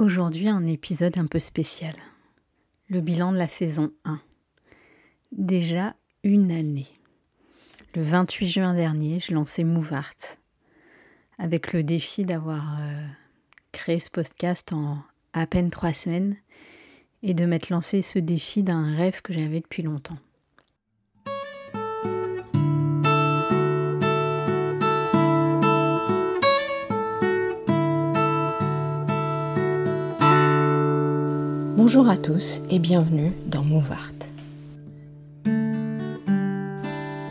Aujourd'hui, un épisode un peu spécial. Le bilan de la saison 1. Déjà une année. Le 28 juin dernier, je lançais Mouvart avec le défi d'avoir euh, créé ce podcast en à peine trois semaines et de m'être lancé ce défi d'un rêve que j'avais depuis longtemps. Bonjour à tous et bienvenue dans Mouvart.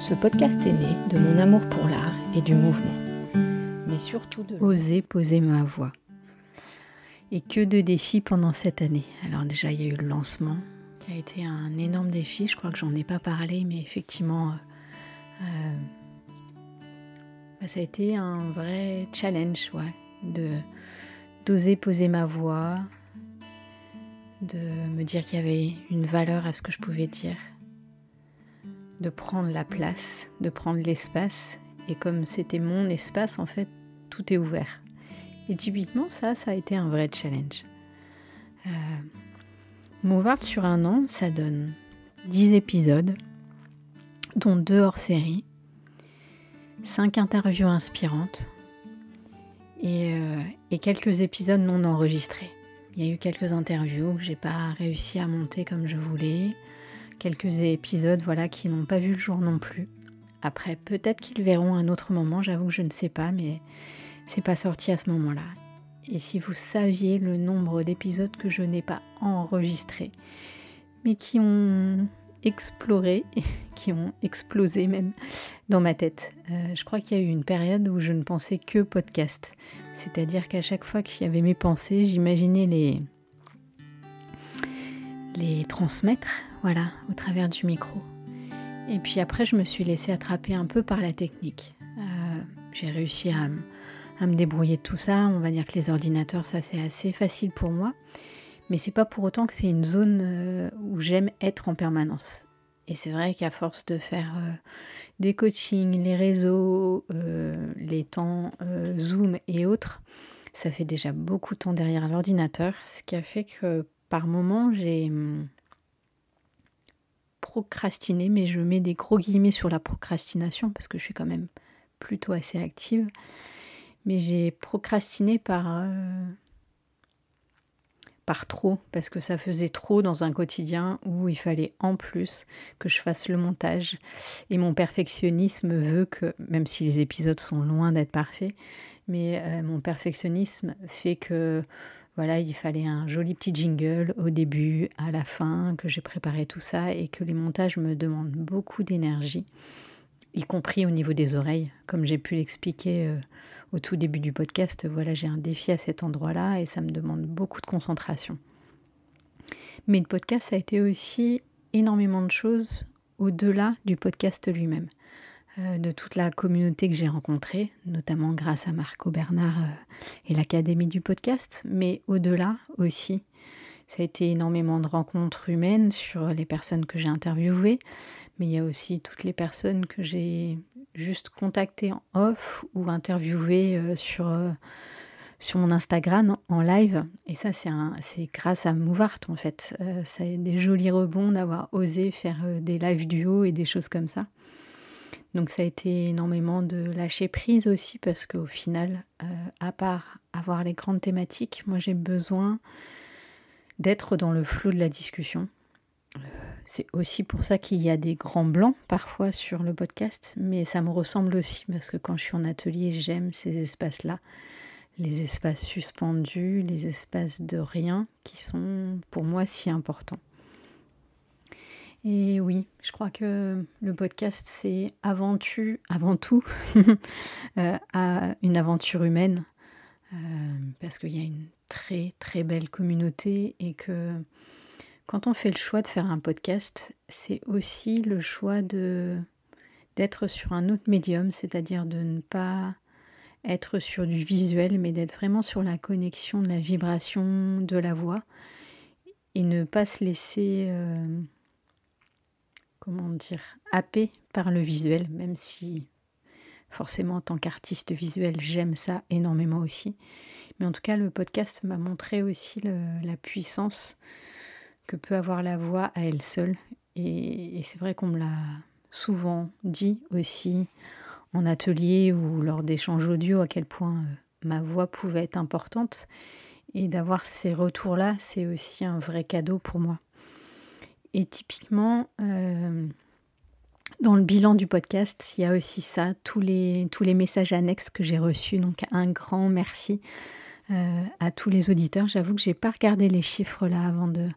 Ce podcast est né de mon amour pour l'art et du mouvement, mais surtout de oser poser ma voix. Et que de défis pendant cette année. Alors déjà, il y a eu le lancement, qui a été un énorme défi. Je crois que j'en ai pas parlé, mais effectivement, euh, bah, ça a été un vrai challenge, ouais, d'oser poser ma voix, de me dire qu'il y avait une valeur à ce que je pouvais dire, de prendre la place, de prendre l'espace. Et comme c'était mon espace, en fait, tout est ouvert. Et typiquement, ça, ça a été un vrai challenge. Euh, sur un an, ça donne 10 épisodes, dont deux hors série, 5 interviews inspirantes euh, et quelques épisodes non enregistrés. Il y a eu quelques interviews que j'ai pas réussi à monter comme je voulais, quelques épisodes voilà qui n'ont pas vu le jour non plus. Après, peut-être qu'ils verront un autre moment, j'avoue que je ne sais pas, mais c'est pas sorti à ce moment-là. Et si vous saviez le nombre d'épisodes que je n'ai pas enregistrés, mais qui ont exploré, qui ont explosé même dans ma tête. Euh, je crois qu'il y a eu une période où je ne pensais que podcast. C'est-à-dire qu'à chaque fois qu'il y avait mes pensées, j'imaginais les, les transmettre, voilà, au travers du micro. Et puis après, je me suis laissée attraper un peu par la technique. Euh, j'ai réussi à, à, me débrouiller de tout ça. On va dire que les ordinateurs, ça c'est assez facile pour moi. Mais c'est pas pour autant que c'est une zone euh, où j'aime être en permanence. Et c'est vrai qu'à force de faire euh, des coachings, les réseaux, euh, les temps Zoom et autres, ça fait déjà beaucoup de temps derrière l'ordinateur, ce qui a fait que par moments j'ai hum, procrastiné, mais je mets des gros guillemets sur la procrastination parce que je suis quand même plutôt assez active. Mais j'ai procrastiné par par trop, parce que ça faisait trop dans un quotidien où il fallait en plus que je fasse le montage. Et mon perfectionnisme veut que, même si les épisodes sont loin d'être parfaits, mais euh, mon perfectionnisme fait que voilà, il fallait un joli petit jingle au début, à la fin, que j'ai préparé tout ça et que les montages me demandent beaucoup d'énergie y compris au niveau des oreilles. Comme j'ai pu l'expliquer euh, au tout début du podcast, voilà, j'ai un défi à cet endroit-là et ça me demande beaucoup de concentration. Mais le podcast, ça a été aussi énormément de choses au-delà du podcast lui-même, euh, de toute la communauté que j'ai rencontrée, notamment grâce à Marco Bernard euh, et l'Académie du podcast, mais au-delà aussi. Ça a été énormément de rencontres humaines sur les personnes que j'ai interviewées, mais il y a aussi toutes les personnes que j'ai juste contactées en off ou interviewées euh, sur, euh, sur mon Instagram en live. Et ça, c'est grâce à Mouvart en fait. Euh, ça a des jolis rebonds d'avoir osé faire des live duo et des choses comme ça. Donc ça a été énormément de lâcher prise aussi parce qu'au final, à part avoir les grandes thématiques, moi j'ai besoin d'être dans le flot de la discussion. C'est aussi pour ça qu'il y a des grands blancs parfois sur le podcast, mais ça me ressemble aussi parce que quand je suis en atelier, j'aime ces espaces-là, les espaces suspendus, les espaces de rien qui sont pour moi si importants. Et oui, je crois que le podcast, c'est avant, avant tout euh, une aventure humaine, euh, parce qu'il y a une très très belle communauté et que quand on fait le choix de faire un podcast, c'est aussi le choix de d'être sur un autre médium, c'est-à-dire de ne pas être sur du visuel, mais d'être vraiment sur la connexion de la vibration de la voix et ne pas se laisser, euh, comment dire, happer par le visuel, même si forcément en tant qu'artiste visuel j'aime ça énormément aussi. Mais en tout cas, le podcast m'a montré aussi la puissance que peut avoir la voix à elle seule. Et, c'est vrai qu'on me l'a souvent dit aussi en atelier ou lors d'échanges audio à quel point euh, ma voix pouvait être importante. Et d'avoir ces retours-là, c'est aussi un vrai cadeau pour moi. Et typiquement, euh, dans le bilan du podcast, il y a aussi ça, tous les, tous les messages annexes que j'ai reçus. Donc un grand merci euh, à tous les auditeurs. J'avoue que j'ai pas regardé les chiffres là avant de,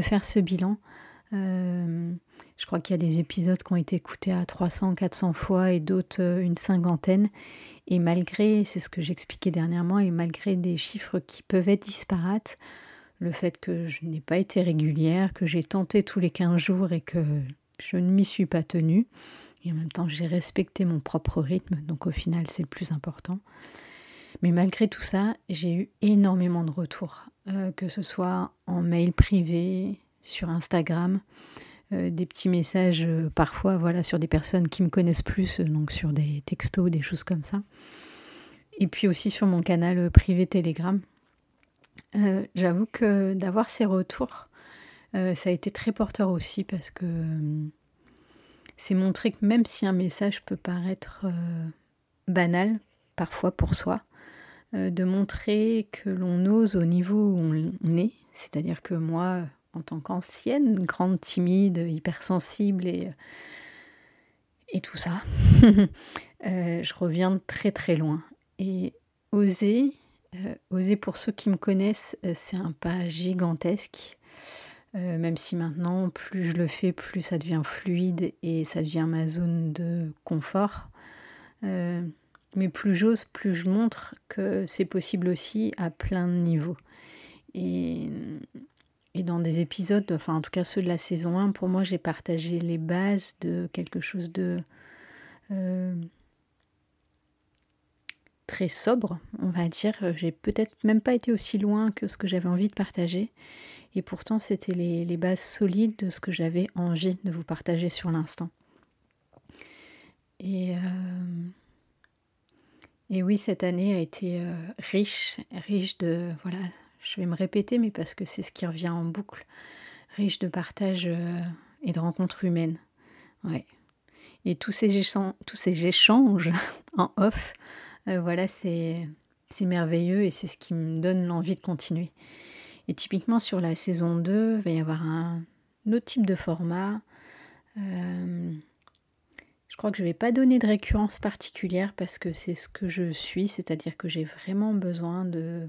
faire ce bilan. Euh, je crois qu'il y a des épisodes qui ont été écoutés à 300, 400 fois et d'autres euh, une cinquantaine. Et malgré, c'est ce que j'expliquais dernièrement, et malgré des chiffres qui peuvent être disparates, le fait que je n'ai pas été régulière, que j'ai tenté tous les 15 jours et que je ne m'y suis pas tenue, et en même temps j'ai respecté mon propre rythme, donc au final c'est le plus important. Mais malgré tout ça, j'ai eu énormément de retours, euh, que ce soit en mail privé, sur Instagram, euh, des petits messages euh, parfois voilà, sur des personnes qui me connaissent plus, donc sur des textos, des choses comme ça. Et puis aussi sur mon canal privé Telegram. J'avoue que d'avoir ces retours, ça a été très porteur aussi parce que c'est montrer que même si un message peut paraître banal, parfois pour soi, euh, de montrer que l'on ose au niveau où on est, c'est-à-dire que moi, en tant qu'ancienne, grande timide, hypersensible et, et tout ça, euh, je reviens de très très loin. Et oser, euh, oser pour ceux qui me connaissent, c'est un pas gigantesque. Même si maintenant, plus je le fais, plus ça devient fluide et ça devient ma zone de confort. Mais plus j'ose, plus je montre que c'est possible aussi à plein de niveaux. Et, et dans des épisodes, enfin en tout cas ceux de la saison 1, pour moi j'ai partagé les bases de quelque chose de euh, très sobre, on va dire. J'ai peut-être même pas été aussi loin que ce que j'avais envie de partager. Et pourtant c'était les, bases solides de ce que j'avais envie de vous partager sur l'instant. Et... Euh, oui, cette année a été euh, riche, riche de, voilà, je vais me répéter, mais parce que c'est ce qui revient en boucle, riche de partage euh, et de rencontres humaines. Et tous ces, échanges, tous ces échanges en off, voilà, c'est merveilleux et c'est ce qui me donne l'envie de continuer. Et typiquement sur la saison 2, il va y avoir un autre type de format. Je crois que je ne vais pas donner de récurrence particulière parce que c'est ce que je suis, c'est-à-dire que j'ai vraiment besoin de,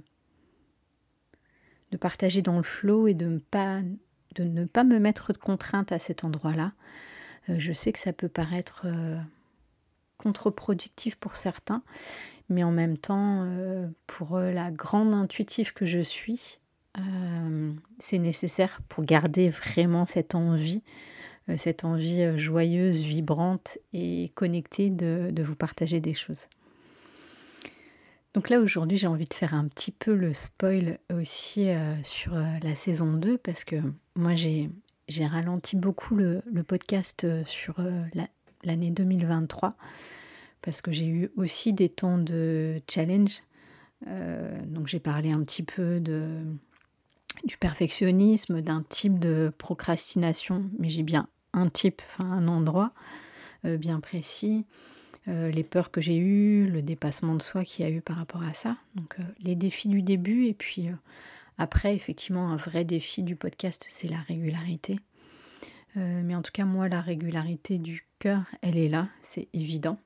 de partager dans le flot et de, ne pas, de ne pas me mettre de contraintes à cet endroit-là. Euh, je sais que ça peut paraître euh, contre-productif pour certains, mais en même temps, euh, pour la grande intuitive que je suis, c'est nécessaire pour garder vraiment cette envie euh, cette envie euh, joyeuse, vibrante et connectée de, vous partager des choses. Donc là aujourd'hui j'ai envie de faire un petit peu le spoil aussi euh, sur la saison 2 parce que moi j'ai ralenti beaucoup le, podcast sur l'année 2023 parce que j'ai eu aussi des temps de challenge. donc j'ai parlé un petit peu de, du perfectionnisme, d'un type de procrastination, mais j'ai bien un type, enfin un endroit euh, bien précis, euh, les peurs que j'ai eues, le dépassement de soi qu'il y a eu par rapport à ça. Donc euh, les défis du début et puis après effectivement un vrai défi du podcast c'est la régularité. mais en tout cas moi la régularité du cœur elle est là, c'est évident.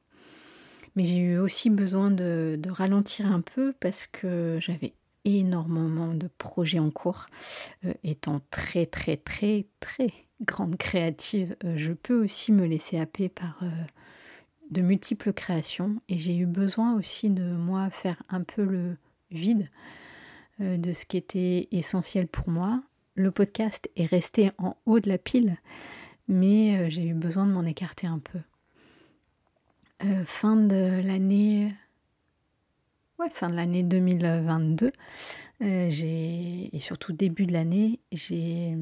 Mais j'ai eu aussi besoin de, de ralentir un peu parce que j'avais énormément de projets en cours. étant très très très très grande créative, euh, je peux aussi me laisser happer par euh, de multiples créations et j'ai eu besoin aussi de moi faire un peu le vide euh, de ce qui était essentiel pour moi. Le podcast est resté en haut de la pile, mais j'ai eu besoin de m'en écarter un peu. fin de l'année fin de l'année 2022 j'ai et surtout début de l'année, j'ai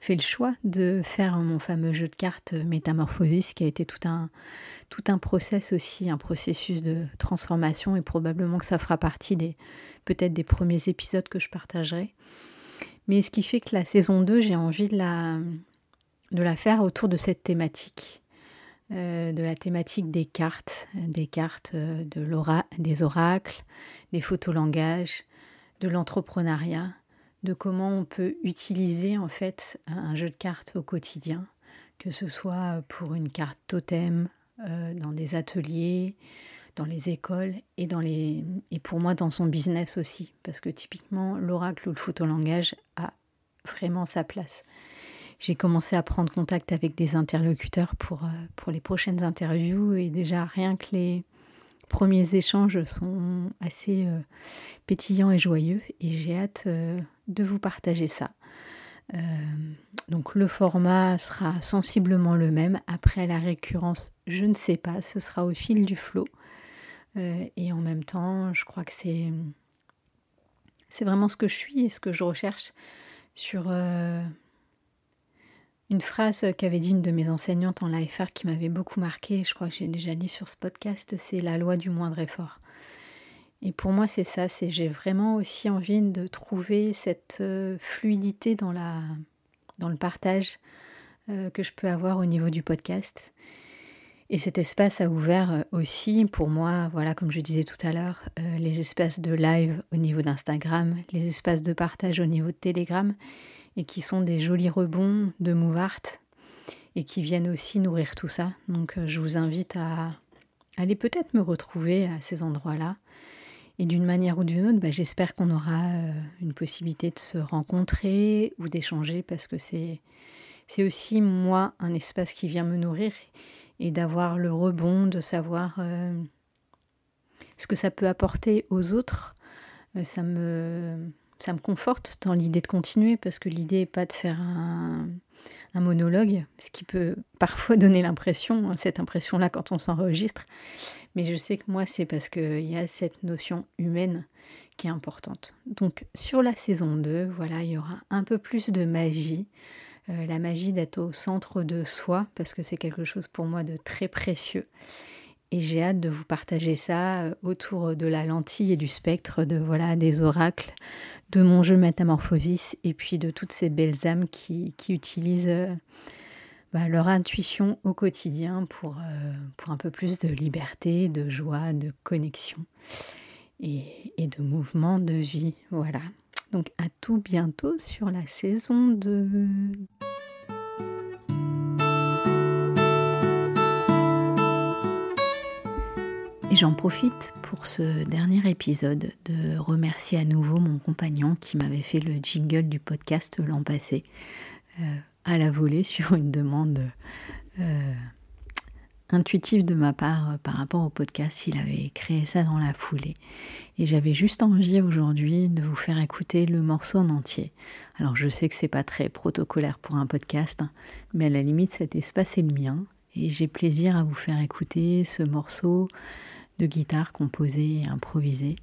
fait le choix de faire mon fameux jeu de cartes Métamorphosis, qui a été tout un, tout process aussi, un processus de transformation, et probablement que ça fera partie peut-être des premiers épisodes que je partagerai. Mais ce qui fait que la saison 2, j'ai envie de la faire autour de cette thématique, euh, de la thématique des cartes, des cartes euh, de l'aura, des oracles, des photolangages, de l'entrepreneuriat, de comment on peut utiliser en fait un jeu de cartes au quotidien, que ce soit pour une carte totem euh, dans des ateliers, dans les écoles et, dans les, et pour moi dans son business aussi, parce que typiquement l'oracle ou le photolangage a vraiment sa place. J'ai commencé à prendre contact avec des interlocuteurs pour, euh, pour les prochaines interviews et déjà rien que les, premiers échanges sont assez euh, pétillants et joyeux et j'ai hâte euh, de vous partager ça. Donc le format sera sensiblement le même. Après la récurrence, je ne sais pas, ce sera au fil du flot. et en même temps, je crois que c'est c'est vraiment ce que je suis et ce que je recherche sur une phrase qu'avait dit une de mes enseignantes en l'AFR qui m'avait beaucoup marqué, je crois que j'ai déjà dit sur ce podcast, c'est la loi du moindre effort. Et pour moi, c'est ça, c'est j'ai vraiment aussi envie de trouver cette euh, fluidité dans, le partage euh, que je peux avoir au niveau du podcast. Et cet espace a ouvert euh, aussi pour moi, voilà, comme je disais tout à l'heure, les espaces de live au niveau d'Instagram, les espaces de partage au niveau de Telegram et qui sont des jolis rebonds de Mouvart et qui viennent aussi nourrir tout ça. Donc euh, je vous invite à aller peut-être me retrouver à ces endroits-là. Et d'une manière ou d'une autre, bah, j'espère qu'on aura euh, une possibilité de se rencontrer ou d'échanger parce que c'est, c'est aussi moi un espace qui vient me nourrir et d'avoir le rebond, de savoir euh, ce que ça peut apporter aux autres. ça me ça me conforte dans l'idée de continuer parce que l'idée n'est pas de faire un, monologue, ce qui peut parfois donner l'impression, hein, cette impression-là quand on s'enregistre. Mais je sais que moi, c'est parce qu'il y a cette notion humaine qui est importante. Donc sur la saison 2, voilà, il y aura un peu plus de magie. Euh, la magie d'être au centre de soi, parce que c'est quelque chose pour moi de très précieux. Et j'ai hâte de vous partager ça euh, autour de la lentille et du spectre, de voilà des oracles, de mon jeu Métamorphosis et puis de toutes ces belles âmes qui, utilisent euh, bah, leur intuition au quotidien pour, euh, pour un peu plus de liberté, de joie, de connexion et, et de mouvement de vie. Voilà. Donc à tout bientôt sur la saison 2. J'en profite pour ce dernier épisode de remercier à nouveau mon compagnon qui m'avait fait le jingle du podcast l'an passé euh, à la volée sur une demande euh, intuitive de ma part par rapport au podcast. Il avait créé ça dans la foulée. Et j'avais juste envie aujourd'hui de vous faire écouter le morceau en entier. Alors je sais que c'est pas très protocolaire pour un podcast, hein, mais à la limite cet espace est le mien. Et j'ai plaisir à vous faire écouter ce morceau de guitare composée et improvisée.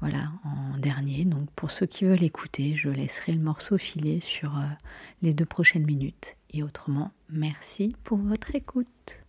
Voilà, en dernier. Donc pour ceux qui veulent écouter, je laisserai le morceau filer sur euh, les deux prochaines minutes. Et autrement, merci pour votre écoute.